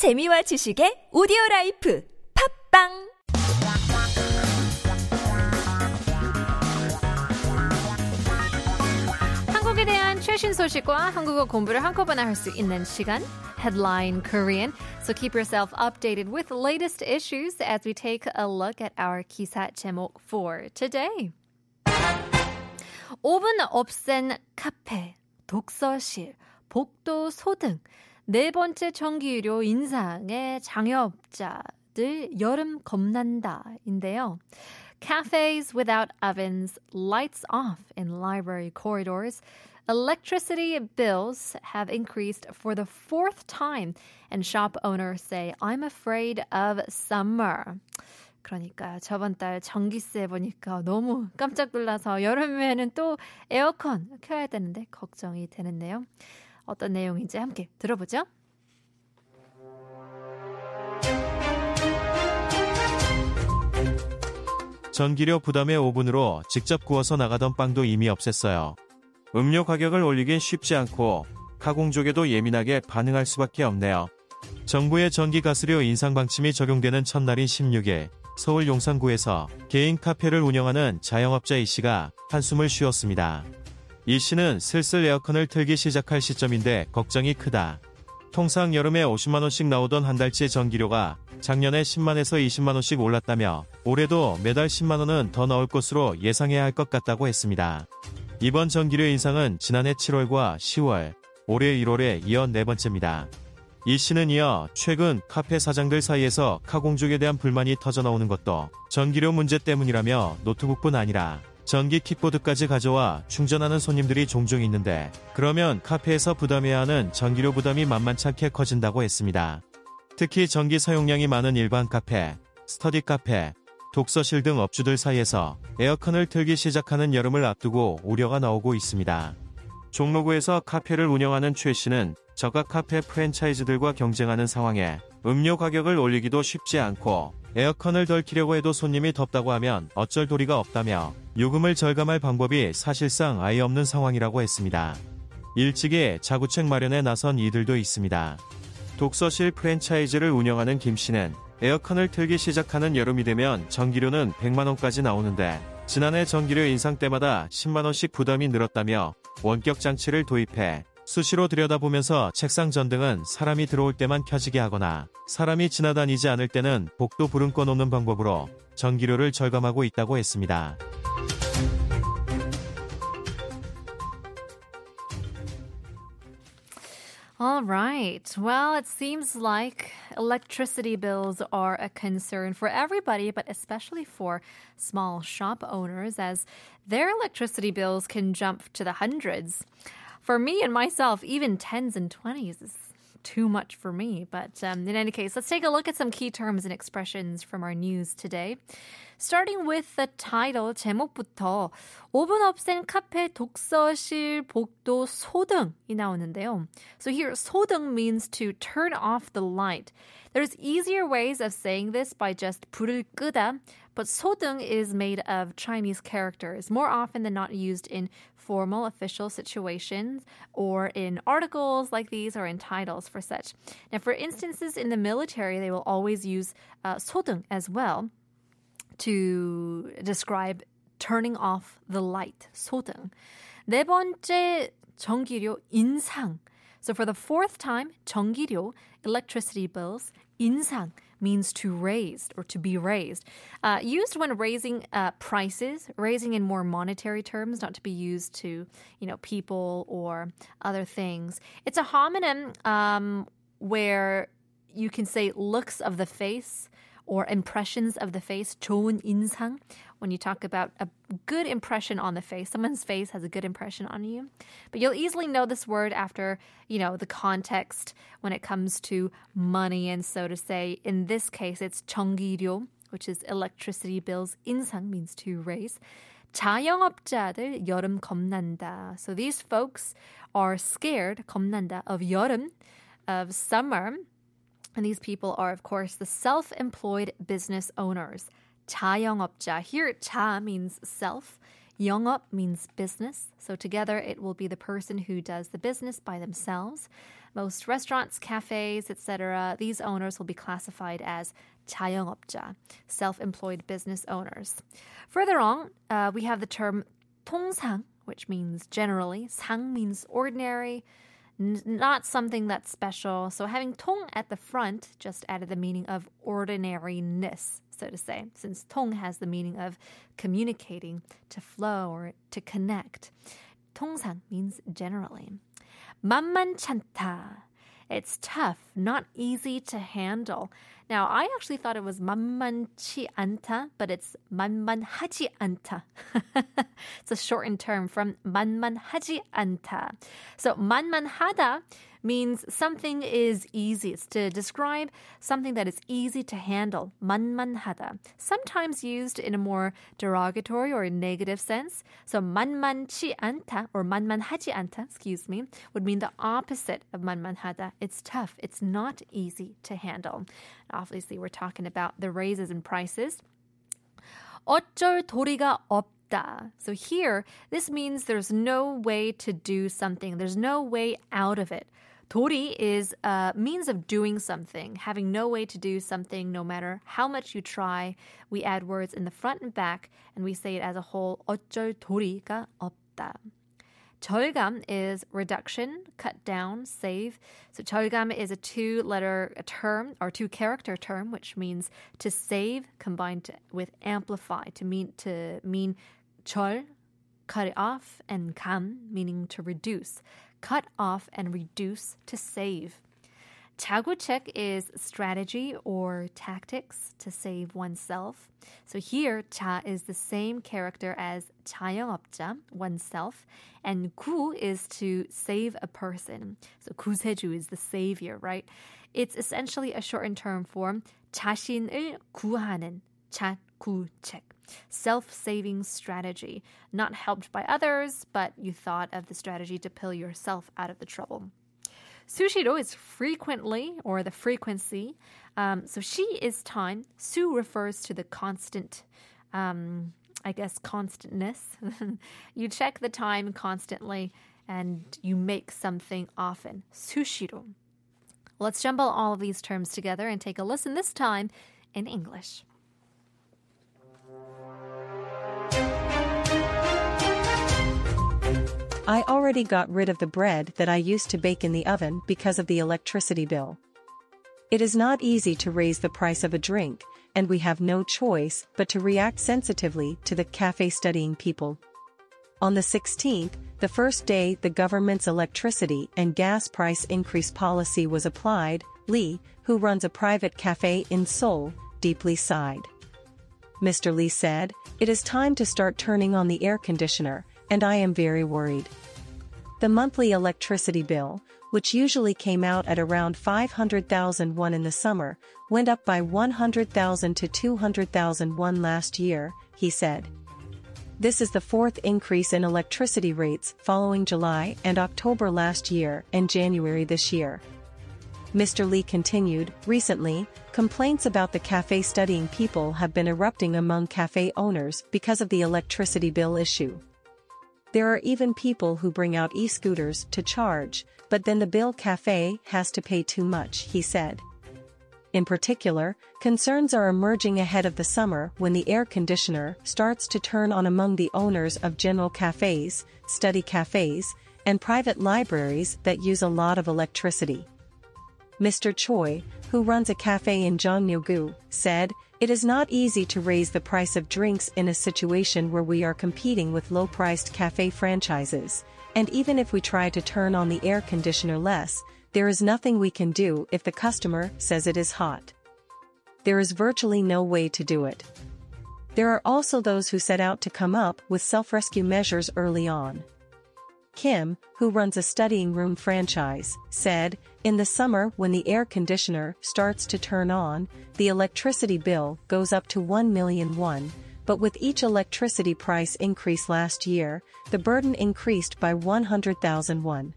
재미와 지식의 오디오 라이프 팝빵 한국에 대한 최신 소식과 한국어 공부를 한꺼번에 할 수 있는 시간 Headline Korean. So keep yourself updated with latest issues as we take a look at our 기사 제목 for today. 5분 없앤 카페, 독서실, 복도 소 등네 번째 전기료 인상에 자영업자들 여름 겁난다인데요. Cafes without ovens, lights off in library corridors. Electricity bills have increased for the fourth time, and shop owners say, I'm afraid of summer. 그러니까 저번 달 전기세 보니까 너무 깜짝 놀라서 여름에는 또 에어컨 켜야 되는데 걱정이 되는데요. 어떤 내용인지 함께 들어보죠. 전기료 부담의 오븐으로 직접 구워서 나가던 빵도 이미 없앴어요. 음료 가격을 올리긴 쉽지 않고 가공족에도 예민하게 반응할 수밖에 없네요. 정부의 전기가스료 인상 방침이 적용되는 첫날인 16일 서울 용산구에서 개인 카페를 운영하는 자영업자 이 씨가 한숨을 쉬었습니다. 이 씨는 슬슬 에어컨을 틀기 시작할 시점인데 걱정이 크다. 통상 여름에 50만원씩 나오던 한 달치 전기료가 작년에 10만에서 20만원씩 올랐다며 올해도 매달 10만원은 더 나올 것으로 예상해야 할 것 같다고 했습니다. 이번 전기료 인상은 지난해 7월과 10월, 올해 1월에 이어 네 번째입니다. 이 씨는 이어 최근 카페 사장들 사이에서 카공족에 대한 불만이 터져 나오는 것도 전기료 문제 때문이라며 노트북뿐 아니라 전기 킥보드까지 가져와 충전하는 손님들이 종종 있는데 그러면 카페에서 부담해야 하는 전기료 부담이 만만찮게 커진다고 했습니다. 특히 전기 사용량이 많은 일반 카페, 스터디 카페, 독서실 등 업주들 사이에서 에어컨을 틀기 시작하는 여름을 앞두고 우려가 나오고 있습니다. 종로구에서 카페를 운영하는 최 씨는 저가 카페 프랜차이즈들과 경쟁하는 상황에 음료 가격을 올리기도 쉽지 않고 에어컨을 덜 키려고 해도 손님이 덥다고 하면 어쩔 도리가 없다며 요금을 절감할 방법이 사실상 아예 없는 상황이라고 했습니다. 일찍이 자구책 마련에 나선 이들도 있습니다. 독서실 프랜차이즈를 운영하는 김 씨는 에어컨을 틀기 시작하는 여름이 되면 전기료는 100만원까지 나오는데 지난해 전기료 인상 때마다 10만원씩 부담이 늘었다며 원격 장치를 도입해 수시로 들여다보면서 책상 전등은 사람이 들어올 때만 켜지게 하거나 사람이 지나다니지 않을 때는 복도 불은 꺼놓는 방법으로 전기료를 절감하고 있다고 했습니다. All right. Well, it seems like electricity bills are a concern for everybody, but especially for small shop owners, as their electricity bills can jump to the hundreds. for me and myself, even 10s and 20s is too much for me. But um, in any case, let's take a look at some key terms and expressions from our news today. Starting with the title, 제목부터 오븐 없앤 카페, 독서실, 복도, 소등이 나오는데요. So here, 소등 means to turn off the light. There's easier ways of saying this by just 불을 끄다. but 소등 is made of Chinese characters, more often than not used in formal official situations or in articles like these or in titles for such. Now, for instances in the military, they will always use uh, 소등 as well to describe turning off the light, 소등. 네 번째 전기료 인상. So for the fourth time, 전기료, electricity bills, 인상 means to raise or to be raised. Uh, used when raising uh, prices, raising in more monetary terms, not to be used to, you know, people or other things. It's a homonym um, where you can say looks of the face or impressions of the face, 좋은 인상, when you talk about a good impression on the face. Someone's face has a good impression on you. But you'll easily know this word after, you know, the context when it comes to money. And so to say, in this case, it's 전기료, which is electricity bills. 인상 means to raise. 자영업자들 여름 겁난다. So these folks are scared, 겁난다, of 여름, of summer. And these people are, of course, the self employed business owners. 자영업자. Here, 자 means self. 영업 means business, so together it will be the person who does the business by themselves. Most restaurants, cafes, etc., these owners will be classified as 자영업자, self-employed business owners. Further on, uh, we have the term 통상, which means generally. 상 means ordinary, n- not something that's special. So having 통 at the front just added the meaning of ordinariness, so to say, since 통 has the meaning of communicating, to flow, or to connect. 통상 means generally. 만만찮다. It's tough, not easy to handle. Now, I actually thought it was 만만치 않다, but it's 만만하지 않다. it's a shortened term from 만만하지 않다. So 만만하다 means something is easy. It's to describe something that is easy to handle. 만만하다. Sometimes used in a more derogatory or negative sense. So 만만치 않다 or 만만하지 않다, excuse me, would mean the opposite of 만만하다. It's tough. It's not easy to handle. Obviously, we're talking about the raises in prices. 어쩔 도리가 없다. So here, this means there's no way to do something. There's no way out of it. 도리 is a means of doing something, having no way to do something no matter how much you try. We add words in the front and back and we say it as a whole. 어쩔 도리가 없다. 절감 is reduction, cut down, save. So 절감 is a two-letter term or two-character term, which means to save combined to, with amplify to mean to mean 절, cut it off, and 감 meaning to reduce cut off and reduce to save. 자구책 is strategy or tactics to save oneself. So here, 자 is the same character as 자영업자, oneself, and 구 is to save a person. So 구세주 is the savior, right? It's essentially a shortened term for 자신을 구하는 자구책 self saving strategy, not helped by others, but you thought of the strategy to pull yourself out of the trouble. Sushiro is frequently or the frequency. Um, so she is time. Su refers to the constant, um, I guess, constantness. you check the time constantly and you make something often. Sushiro. Let's jumble all of these terms together and take a listen this time in English. I already got rid of the bread that I used to bake in the oven because of the electricity bill. It is not easy to raise the price of a drink, and we have no choice but to react sensitively to the cafe studying people. On the 16th, the first day the government's electricity and gas price increase policy was applied, Lee, who runs a private cafe in Seoul, deeply sighed. Mr. Lee said, It is time to start turning on the air conditioner, and I am very worried. The monthly electricity bill, which usually came out at around 500,000 won in the summer, went up by 100,000 to 200,000 won last year, he said. This is the fourth increase in electricity rates following July and October last year and January this year. Mr. Lee continued, recently, complaints about the cafe studying people have been erupting among cafe owners because of the electricity bill issue. There are even people who bring out e-scooters to charge, but then the Bill Cafe has to pay too much, he said. In particular, concerns are emerging ahead of the summer when the air conditioner starts to turn on among the owners of general cafes, study cafes, and private libraries that use a lot of electricity. Mr. Choi, who runs a cafe in Jongno-gu, said, it is not easy to raise the price of drinks in a situation where we are competing with low-priced cafe franchises, and even if we try to turn on the air conditioner less, there is nothing we can do if the customer says it is hot. There is virtually no way to do it. There are also those who set out to come up with self-rescue measures early on. Kim, who runs a studying room franchise, said, In the summer when the air conditioner starts to turn on, the electricity bill goes up to 1 million won, but with each electricity price increase last year, the burden increased by 100,000 won.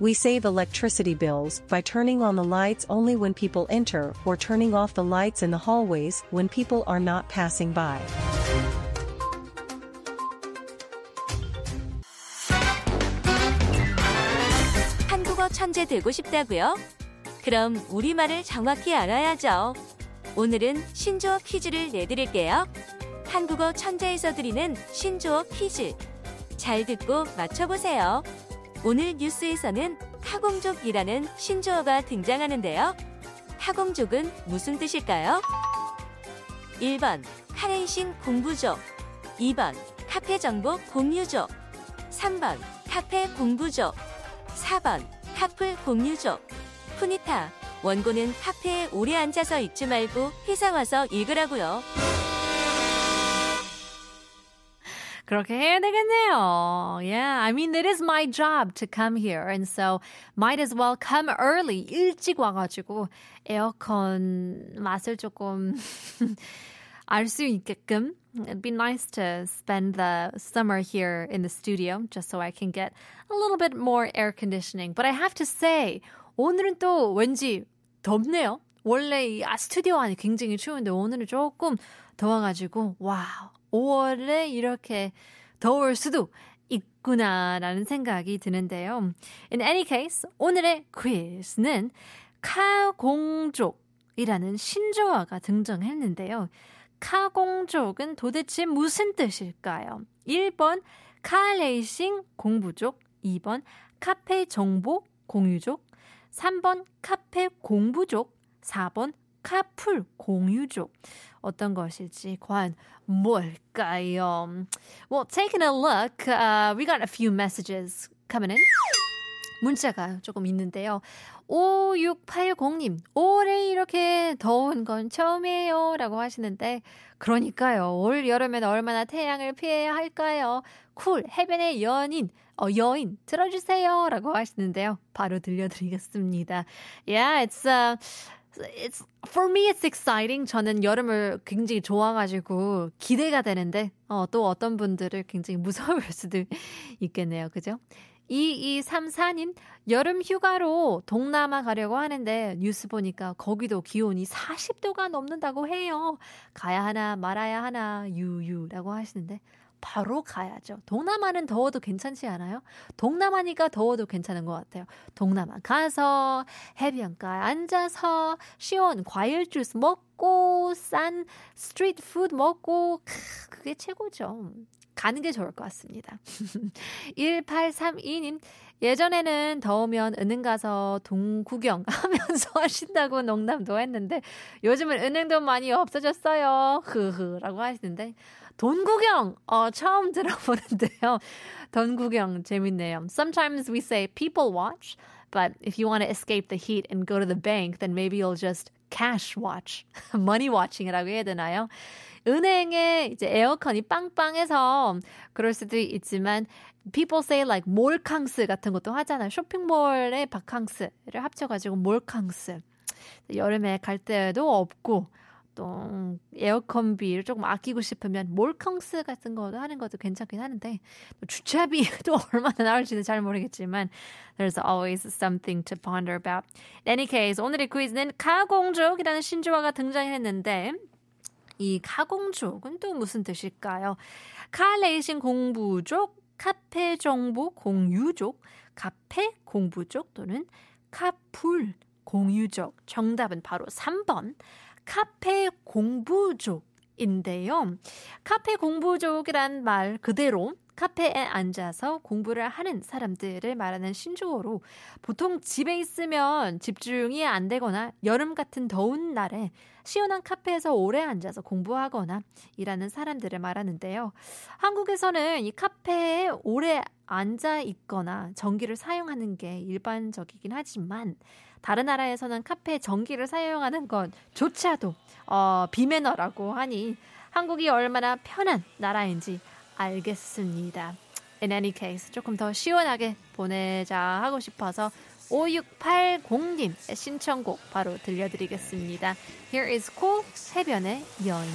We save electricity bills by turning on the lights only when people enter or turning off the lights in the hallways when people are not passing by. 천재 되고 싶다고요? 그럼 우리말을 정확히 알아야죠. 오늘은 신조어 퀴즈를 내드릴게요. 한국어 천재에서 드리는 신조어 퀴즈. 잘 듣고 맞춰보세요. 오늘 뉴스에서는 카공족이라는 신조어가 등장하는데요. 카공족은 무슨 뜻일까요? 1번 카레이싱 공부족 2번 카페 정보 공유족 3번 카페 공부족 4번 카풀 공유족 푸니타 원고는 카페에 오래 앉아서 읽지 말고 회사 와서 읽으라고요. 그렇게 해야 되겠네요. Yeah, I mean, it is my job to come here. And so, might as well come early. 일찍 와가지고, 에어컨 맛을 조금 알 수 있게끔. It'd be nice to spend the summer here in the studio just so I can get a little bit more air conditioning. But I have to say, 오늘은 또 왠지 덥네요. 원래 이 아, 스튜디오 안이 굉장히 추운데 오늘은 조금 더워가지고, 와우. 5월에 이렇게 더울 수도 있구나라는 생각이 드는데요. In any case, 오늘의 퀴즈는 카공족이라는 신조어가 등장했는데요. 카공족은 도대체 무슨 뜻일까요? 1번 카레이싱 공부족, 2번 카페 정보 공유족, 3번 카페 공부족, 4번 카풀 공유족. 어떤 것일지 과연 뭘까요? Well, taking a look, uh, we got a few messages coming in. 문자가 조금 있는데요. 5680님, 올해 이렇게 더운 건 처음이에요. 라고 하시는데, 그러니까요. 올 여름엔 얼마나 태양을 피해야 할까요? 쿨, 해변의 연인, 어, 여인, 들어주세요. 라고 하시는데요. 바로 들려드리겠습니다. Yeah, it's, uh, it's for me it's exciting. 저는 여름을 굉장히 좋아가지고 기대가 되는데 어, 또 어떤 분들을 굉장히 무서울 수도 있겠네요. 그죠? 2234님, 여름 휴가로 동남아 가려고 하는데 뉴스 보니까 거기도 기온이 40도가 넘는다고 해요. 가야 하나 말아야 하나 유유라고 하시는데 바로 가야죠. 동남아는 더워도 괜찮지 않아요? 동남아니까 더워도 괜찮은 것 같아요. 동남아 가서 해변가에 앉아서 시원 과일 주스 먹고 싼 스트리트 푸드 먹고 그게 최고죠. 가는 게 좋을 것 같습니다. 1832님, 예전에는 더우면 은행 가서 동 구경 하면서 하신다고 농담도 했는데 요즘은 은행도 많이 없어졌어요. 흐흐 라고 하시는데 돈 구경 어 처음 들어보는데요. 돈 구경 재밌네요. Sometimes we say people watch, but if you want to escape the heat and go to the bank, then maybe you'll just cash watch, money watching이라고 해야 되나요? 은행에 이제 에어컨이 빵빵해서 그럴 수도 있지만 people say like 몰캉스 같은 것도 하잖아요. 쇼핑몰의 바캉스를 합쳐가지고 몰캉스. 여름에 갈 때도 없고 또 에어컨비를 조금 아끼고 싶으면 몰캉스 같은 거도 하는 것도 괜찮긴 하는데 주차비도 얼마나 나올지는 잘 모르겠지만 there's always something to ponder about. In any case, 오늘의 퀴즈는 카공족이라는 신조어가 등장했는데 이 카공족은 또 무슨 뜻일까요? 카레이싱 공부족, 카페 정보 공유족, 카페 공부족 또는 카풀 공유족. 정답은 바로 3번. 카페 공부족 인데요. 카페 공부족이란 말 그대로 카페에 앉아서 공부를 하는 사람들을 말하는 신조어로 보통 집에 있으면 집중이 안 되거나 여름 같은 더운 날에 시원한 카페에서 오래 앉아서 공부하거나 일하는 사람들을 말하는데요. 한국에서는 이 카페에 오래 앉아 있거나 전기를 사용하는 게 일반적이긴 하지만 다른 나라에서는 카페 전기를 사용하는 것조차도 어, 비매너라고 하니 한국이 얼마나 편한 나라인지 알겠습니다. In any case, 조금 더 시원하게 보내자 하고 싶어서 5680님 신청곡 바로 들려드리겠습니다. Here is Cool 해변의 여인.